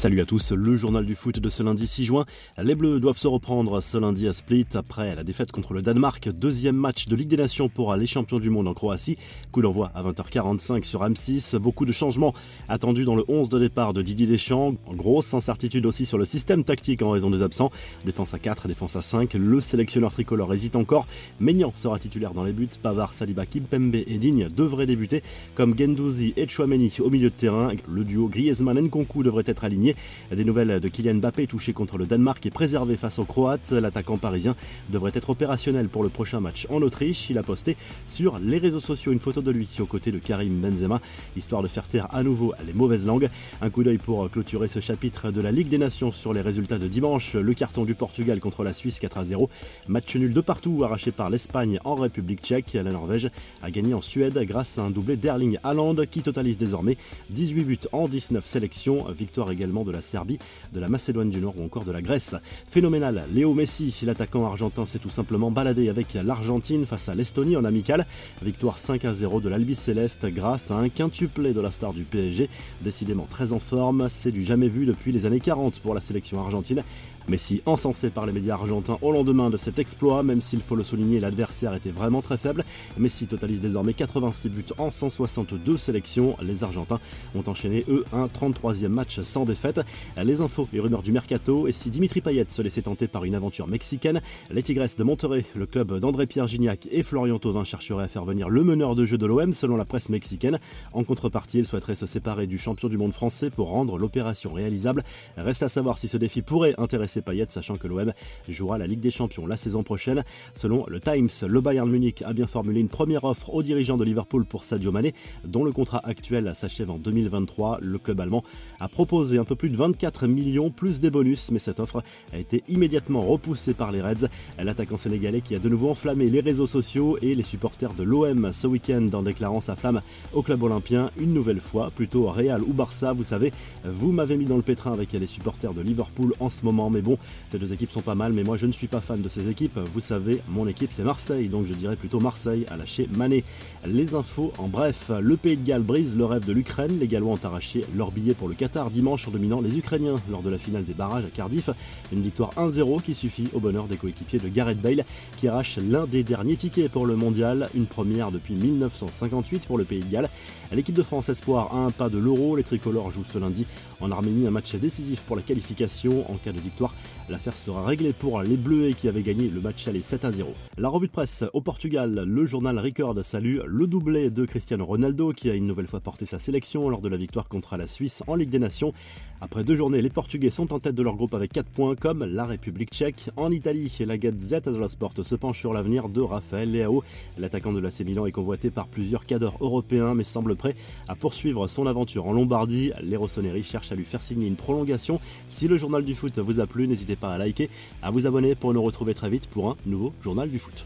Salut à tous, le journal du foot de ce lundi 6 juin. Les Bleus doivent se reprendre ce lundi à Split après la défaite contre le Danemark. Deuxième match de Ligue des Nations pour les champions du monde en Croatie. Coup d'envoi à 20h45 sur M6. Beaucoup de changements attendus dans le 11 de départ de Didier Deschamps. Grosse incertitude aussi sur le système tactique en raison des absents. Défense à 4, défense à 5. Le sélectionneur tricolore hésite encore. Maignan sera titulaire dans les buts. Pavard, Saliba, Kimpembe et Digne devraient débuter comme Gendouzi et Chouameni au milieu de terrain. Le duo Griezmann-Nkunku devrait être aligné des nouvelles de Kylian Mbappé touché contre le Danemark et préservé face aux Croates. L'attaquant parisien devrait être opérationnel pour le prochain match en Autriche. Il a posté sur les réseaux sociaux une photo de lui aux côtés de Karim Benzema, histoire de faire taire à nouveau les mauvaises langues. Un coup d'œil pour clôturer ce chapitre de la Ligue des Nations sur les résultats de dimanche. Le carton du Portugal contre la Suisse 4 à 0. Match nul de partout arraché par l'Espagne en République tchèque. La Norvège a gagné en Suède grâce à un doublé d'Erling Haaland qui totalise désormais 18 buts en 19 sélections. Victoire également de la Serbie, de la Macédoine du Nord ou encore de la Grèce. Phénoménal, Léo Messi, l'attaquant argentin s'est tout simplement baladé avec l'Argentine face à l'Estonie en amical. Victoire 5 à 0 de l'Albi Céleste grâce à un quintuplé de la star du PSG. Décidément très en forme, c'est du jamais vu depuis les années 40 pour la sélection argentine. Messi encensé par les médias argentins au lendemain de cet exploit, même s'il faut le souligner, l'adversaire était vraiment très faible. Messi totalise désormais 86 buts en 162 sélections. Les Argentins ont enchaîné, eux, un 33e match sans défaite. Les infos et rumeurs du mercato, et si Dimitri Payet se laissait tenter par une aventure mexicaine, les Tigresses de Monterrey, le club d'André-Pierre Gignac et Florian Thauvin chercheraient à faire venir le meneur de jeu de l'OM selon la presse mexicaine. En contrepartie, ils souhaiteraient se séparer du champion du monde français pour rendre l'opération réalisable. Reste à savoir si ce défi pourrait intéresser Payet, sachant que l'OM jouera la Ligue des Champions la saison prochaine. Selon le Times, le Bayern Munich a bien formulé une première offre aux dirigeants de Liverpool pour Sadio Mané, dont le contrat actuel s'achève en 2023. Le club allemand a proposé un peu plus de 24 millions plus des bonus, mais cette offre a été immédiatement repoussée par les Reds. L'attaquant sénégalais qui a de nouveau enflammé les réseaux sociaux et les supporters de l'OM ce week-end en déclarant sa flamme au club olympien une nouvelle fois, plutôt Real ou Barça, vous savez, vous m'avez mis dans le pétrin avec les supporters de Liverpool en ce moment, mais bon, ces deux équipes sont pas mal, mais moi je ne suis pas fan de ces équipes. Vous savez, mon équipe c'est Marseille, donc je dirais plutôt Marseille à lâcher Mané. Les infos en bref, le Pays de Galles brise le rêve de l'Ukraine. Les Gallois ont arraché leur billet pour le Qatar dimanche les Ukrainiens lors de la finale des barrages à Cardiff. Une victoire 1-0 qui suffit au bonheur des coéquipiers de Gareth Bale qui arrache l'un des derniers tickets pour le mondial, une première depuis 1958 pour le Pays de Galles. L'équipe de France Espoir a un pas de l'Euro. Les tricolores jouent ce lundi en Arménie un match décisif pour la qualification. En cas de victoire, l'affaire sera réglée pour les Bleus qui avaient gagné le match aller 7 à 0. La revue de presse au Portugal, le journal Record salue le doublé de Cristiano Ronaldo qui a une nouvelle fois porté sa sélection lors de la victoire contre la Suisse en Ligue des Nations. Après deux journées, les Portugais sont en tête de leur groupe avec 4 points comme la République tchèque. En Italie, la Gazette dello Sport se penche sur l'avenir de Raphaël Leao. L'attaquant de l'AC Milan est convoité par plusieurs cadres européens mais semble prêt à poursuivre son aventure en Lombardie. Les Rossoneri cherchent à lui faire signer une prolongation. Si le journal du foot vous a plu, n'hésitez pas à liker, à vous abonner pour nous retrouver très vite pour un nouveau journal du foot.